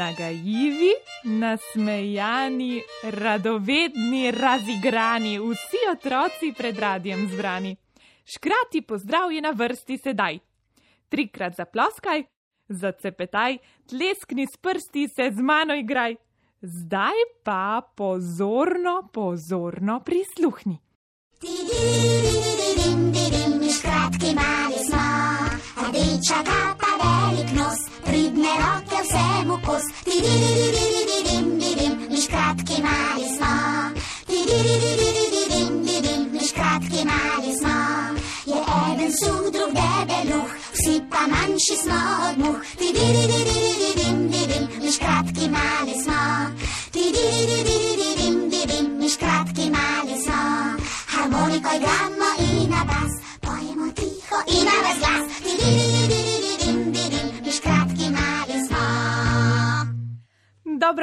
Nagajivi, nasmejani, radovedni, razigrani, vsi otroci pred radijem zbrani. Škrati pozdrav je na vrsti sedaj. Trikrat zaploskaj, zacepetaj, tleskni s prsti se z mano igraj. Zdaj pa pozorno, pozorno prisluhni. Škratki mali smo, rdeča kapa, velik nos, pridne roke vsemu kos. Mi škratki mali smo, mi škratki mali smo. Je eden suh, drug debeluh, vsi pa manjši smo od muh. Mi škratki mali smo,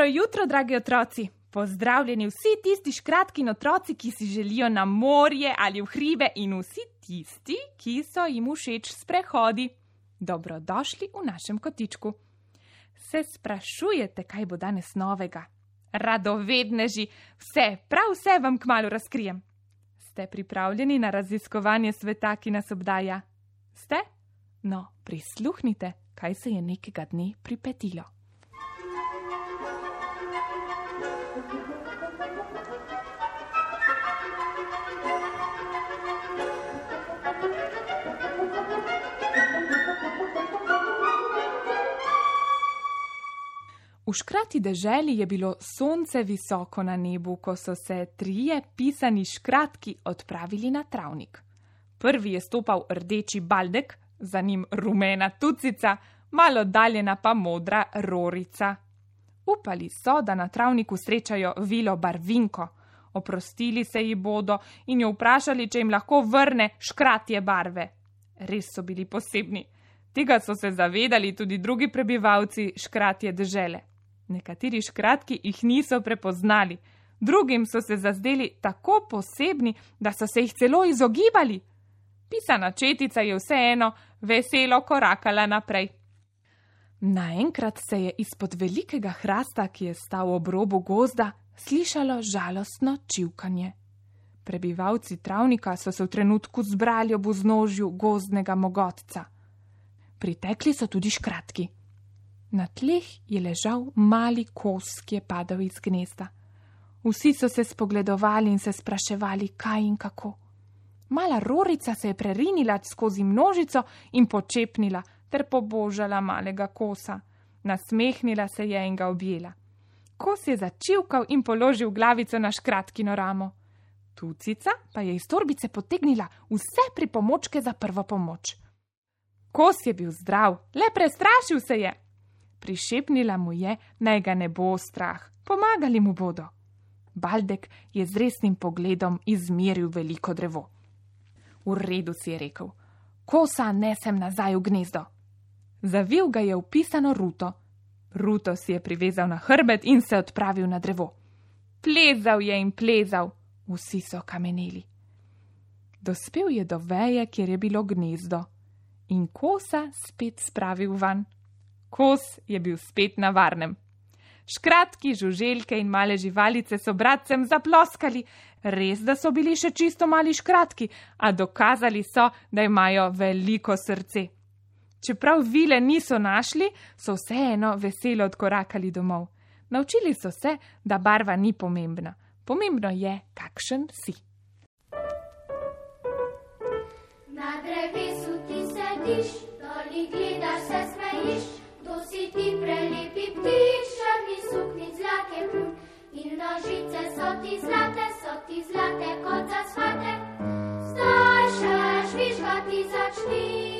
jutro, dragi otroci. Pozdravljeni vsi tisti škratki otroci, ki si želijo na morje ali v hribe, in vsi tisti, ki so jim všeč sprehodi. Dobrodošli v našem kotičku. Se sprašujete, kaj bo danes novega? Radovedneži, vse, prav vse vam kmalo razkrijem. Ste pripravljeni na raziskovanje sveta, ki nas obdaja? Ste? No, prisluhnite, kaj se je nekega dne pripetilo. V škrati deželi je bilo sonce visoko na nebu, ko so se trije pisani škratki odpravili na travnik. Prvi je stopal rdeči baldek, za njim rumena tucica, malo daljena pa modra rorica. Upali so, da na travniku srečajo vilo barvinko, oprostili se ji bodo in jo vprašali, če jim lahko vrne škratje barve. Res so bili posebni. Tega so se zavedali tudi drugi prebivalci škratje dežele. Nekateri škratki jih niso prepoznali, drugim so se zazdeli tako posebni, da so se jih celo izogibali. Pisana četica je vseeno veselo korakala naprej. Naenkrat se je izpod velikega hrasta, ki je stal ob robu gozda, slišalo žalostno čivkanje. Prebivalci travnika so se v trenutku zbrali ob vznožju gozdnega mogotca. Pritekli so tudi škratki. Na tleh je ležal mali kos, ki je padel iz gnezda. Vsi so se spogledovali in se spraševali, kaj in kako. Mala rorica se je prerinila skozi množico in počepnila ter pobožala malega kosa. Nasmehnila se je in ga objela. Kos je začivkal in položil glavico na škratkino ramo. Tucica pa je iz torbice potegnila vse pripomočke za prvo pomoč. Kos je bil zdrav, le prestrašil se je, Prišepnila mu je, naj ga ne bo strah, pomagali mu bodo. Baldek je z resnim pogledom izmeril veliko drevo. V redu si je rekel: Kosa nesem nazaj v gnezdo. Zavil ga je v pisano ruto. Ruto si je privezal na hrbet in se odpravil na drevo. Plezal je in plezal, vsi so kameneli. Dospel je do veje, kjer je bilo gnezdo, in kosa spet spravil van. Kos je bil spet na varnem. Škratki, žuželke in male živalice so bratcem zaploskali, res da so bili še čisto mali škratki, a dokazali so, da imajo veliko srce. Čeprav vile niso našli, so vseeno veselo odkorakali domov. Naučili so se, da barva ni pomembna, pomembno je, kakšen si. Na drevesu ti sediš, doli gledaš, se smejiš, si ti prelepi ptič, črni sukni zlake plun. In nožice so ti zlate, so ti zlate kot zasvate. Zdaj še žvižgati začni,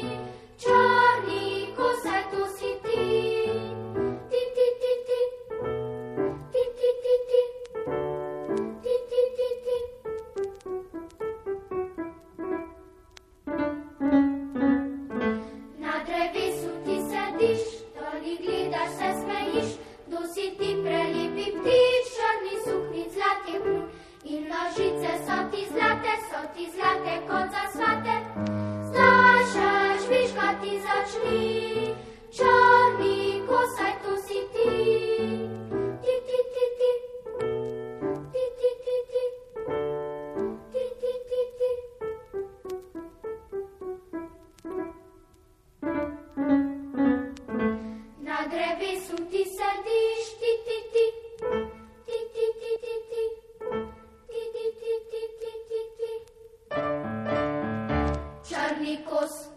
Nikos.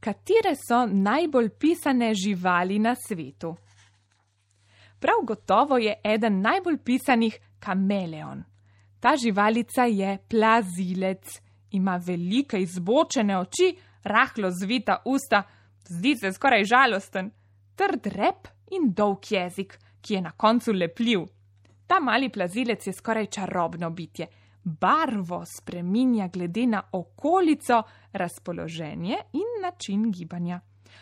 Katere so najbolj pisane živali na svetu. Prav gotovo je eden najbolj pisanih kameleon. Ta živalica je plazilec, ima velike izbočene oči, rahlo zvita usta, zdi se skoraj žalosten, trd rep in dolg jezik, ki je na koncu lepljiv. Ta mali plazilec je skoraj čarobno bitje. Barvo spreminja glede na okolico, razpoloženje in način gibanja.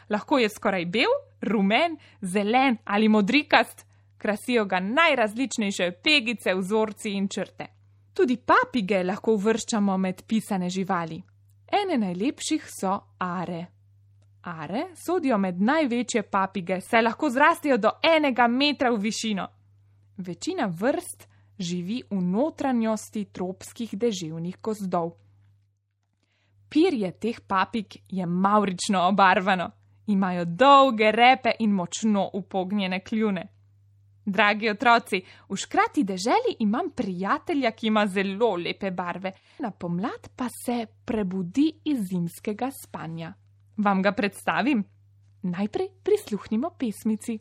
Lahko je skoraj bel, rumen, zelen ali modrikast, krasijo ga najrazličnejše pegice, vzorci in črte. Tudi papige lahko uvrščamo med pisane živali. Ene najlepših so are. Are sodijo med največje papige, saj lahko zrastejo do enega metra v višino. Večina vrst živi v notranjosti tropskih deževnih gozdov. Pirje teh papig je maurično obarvano, imajo dolge repe in močno upognjene kljune. Dragi otroci, v škrati deželi imam prijatelja, ki ima zelo lepe barve, na pomlad pa se prebudi iz zimskega spanja. Vam ga predstavim? Najprej prisluhnimo pesmici.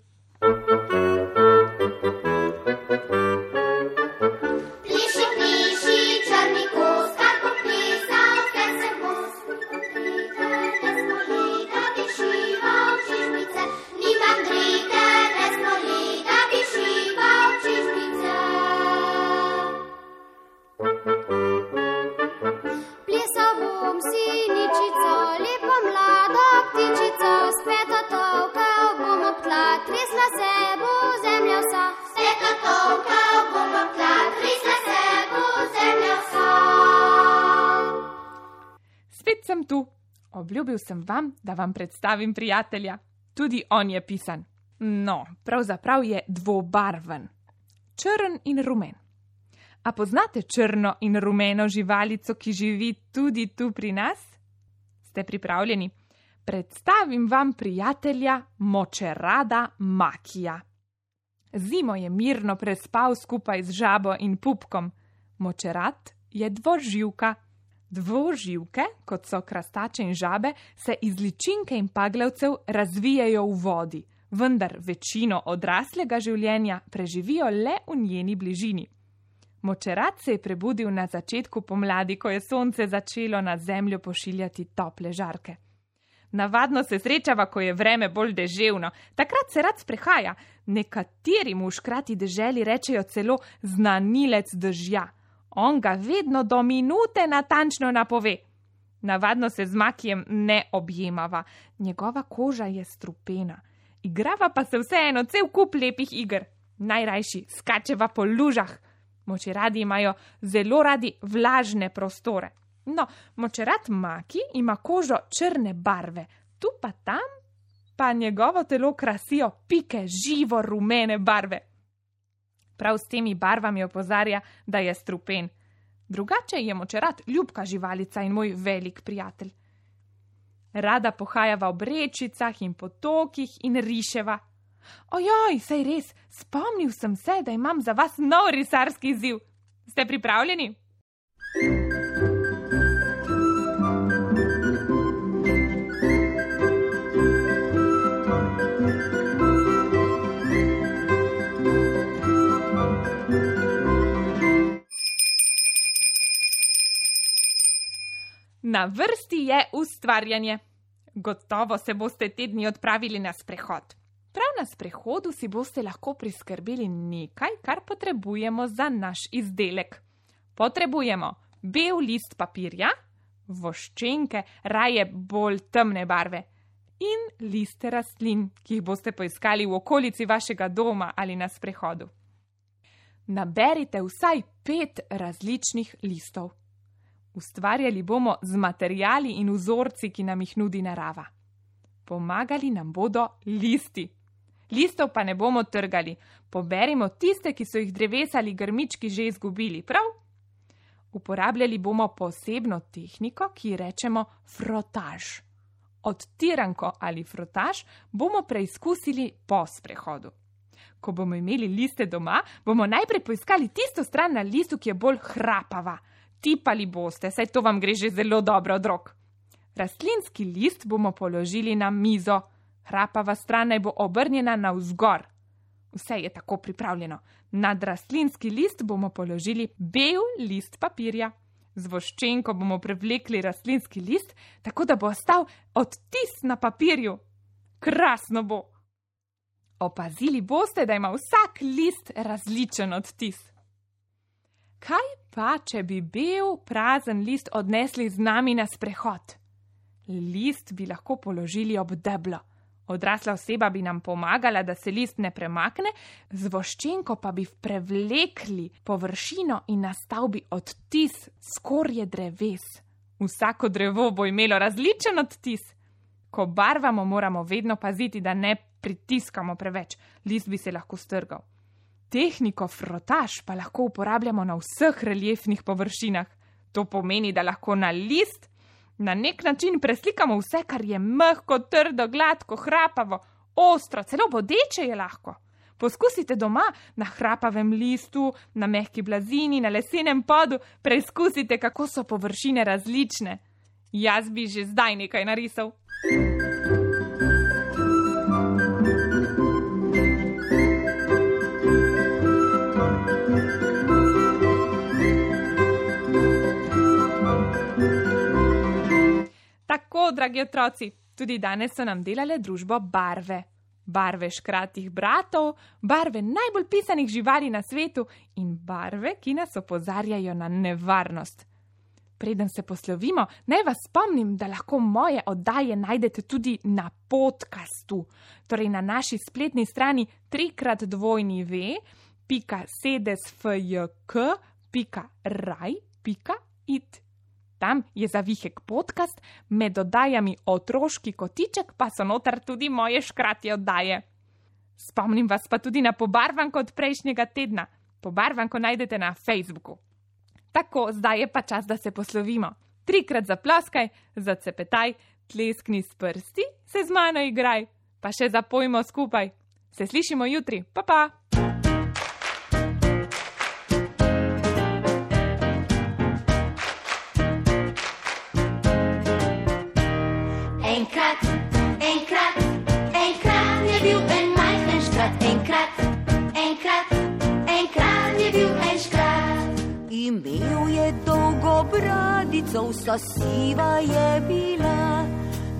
Obljubil sem vam, da vam predstavim prijatelja. Tudi on je pisan. No, pravzaprav je dvobarven. Črn in rumen. A poznate črno in rumeno živalico, ki živi tudi tu pri nas? Ste pripravljeni? Predstavim vam prijatelja močerada Makija. Zimo je mirno prespal skupaj z žabo in pupkom. Močerat je dvoživka. Dvoživke, kot so krastače in žabe, se iz ličinke in paglavcev razvijajo v vodi, vendar večino odraslega življenja preživijo le v njeni bližini. Močerat se je prebudil na začetku pomladi, ko je sonce začelo na zemljo pošiljati tople žarke. Navadno se srečava, ko je vreme bolj deževno, takrat se rad sprehaja. Nekateri mu v škrati deželi rečejo celo znanilec dežja. On ga vedno do minute natančno napove. Navadno se z makijem ne objemava, njegova koža je strupena. Igrava pa se vseeno cel kup lepih iger. Najrajši skačeva po lužah. Močeradi imajo zelo radi vlažne prostore. No, močerat maki ima kožo črne barve, tu pa tam pa njegovo telo krasijo pike živo rumene barve. Prav s temi barvami opozarja, da je strupen. Drugače je močerat ljubka živalica in moj velik prijatelj. Rada pohajava ob rečicah in potokih in riševa. Ojoj, sej res, spomnil sem se, da imam za vas nov risarski izziv. Ste pripravljeni? Na vrsti je ustvarjanje. Gotovo se boste te dni odpravili na sprehod. Prav na sprehodu si boste lahko priskrbeli nekaj, kar potrebujemo za naš izdelek. Potrebujemo bel list papirja, voščenke, raje bolj temne barve in liste rastlin, ki jih boste poiskali v okolici vašega doma ali na sprehodu. Naberite vsaj pet različnih listov. Ustvarjali bomo z materijali in vzorci, ki nam jih nudi narava. Pomagali nam bodo listi. Listov pa ne bomo trgali, poberimo tiste, ki so jih drevesa ali grmički že izgubili, prav? Uporabljali bomo posebno tehniko, ki ji rečemo frotaž. Odtiranko ali frotaž bomo preizkusili po sprehodu. Ko bomo imeli liste doma, bomo najprej poiskali tisto stran na listu, ki je bolj hrapava. Tipali boste, saj to vam gre že zelo dobro od rok. Rastlinski list bomo položili na mizo, hrapava stran naj bo obrnjena navzgor. Vse je tako pripravljeno. Nad rastlinski list bomo položili bel list papirja. Z voščenko bomo prevlekli rastlinski list, tako da bo ostal odtis na papirju. Krasno bo! Opazili boste, da ima vsak list različen odtis. Kaj pa, če bi bil prazen list odnesli z nami na sprehod? List bi lahko položili ob deblo. Odrasla oseba bi nam pomagala, da se list ne premakne, z voščenko pa bi prevlekli površino in nastal bi odtis skorje dreves. Vsako drevo bo imelo različen odtis. Ko barvamo, moramo vedno paziti, da ne pritiskamo preveč, list bi se lahko strgal. Tehniko frotaž pa lahko uporabljamo na vseh reliefnih površinah. To pomeni, da lahko na list na nek način preslikamo vse, kar je mehko, trdo, gladko, hrapavo, ostro, celo bodeče je lahko. Poskusite doma na hrapavem listu, na mehki blazini, na lesenem podu, preizkusite, kako so površine različne. Jaz bi že zdaj nekaj narisal. Tako, dragi otroci, tudi danes so nam delale družbo barve. Barve škratih bratov, barve najbolj pisanih živali na svetu in barve, ki nas opozarjajo na nevarnost. Preden se poslovimo, naj vas spomnim, da lahko moje oddaje najdete tudi na podkastu, torej na naši spletni strani trikrat-dvojni-v.sedesfjk.raj.it. Tam je zavihek podcast, med oddajami otroški kotiček pa so notar tudi moje škratje oddaje. Spomnim vas pa tudi na pobarvanko od prejšnjega tedna. Pobarvanko najdete na Facebooku. Tako, zdaj je pa čas, da se poslovimo. Trikrat zaploskaj, zacepetaj, tleskni s prsti, se z mano igraj, pa še zapojmo skupaj. Se slišimo jutri, pa pa! Bradico, vsa siva je bila.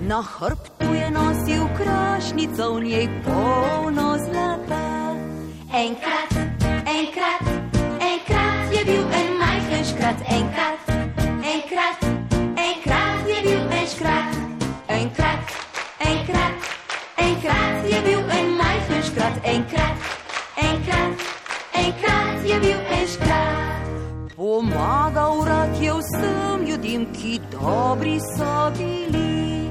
Na hrbtu je nosil krašnico, v njej polno zlata. Enkrat, enkrat, enkrat je bil en majhen škrat. Enkrat, dobri so bili.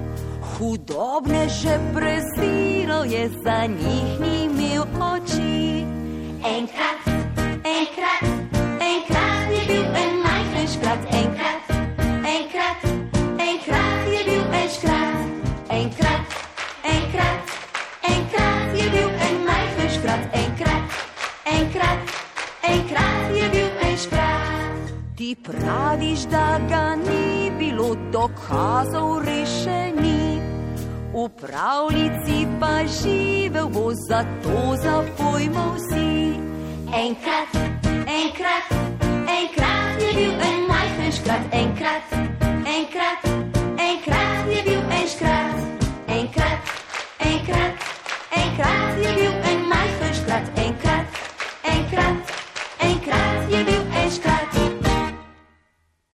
Hudobne že preziral je, za njih ni imel oči. Enkrat, enkrat, enkrat je bil en majhen škrat. Enkrat, enkrat, enkrat je bil en škrat. Enkrat, enkrat, enkrat je bil en majhen škrat. Enkrat, enkrat, enkrat je bil en. Ti praviš, da ga ni bilo dokazov rešeni, v pravljici pa živel bo zato za pojmov si. Enkrat, enkrat, enkrat je bil en majhen škrat, enkrat, enkrat, enkrat je bil en škrat, enkrat, enkrat, enkrat je bil en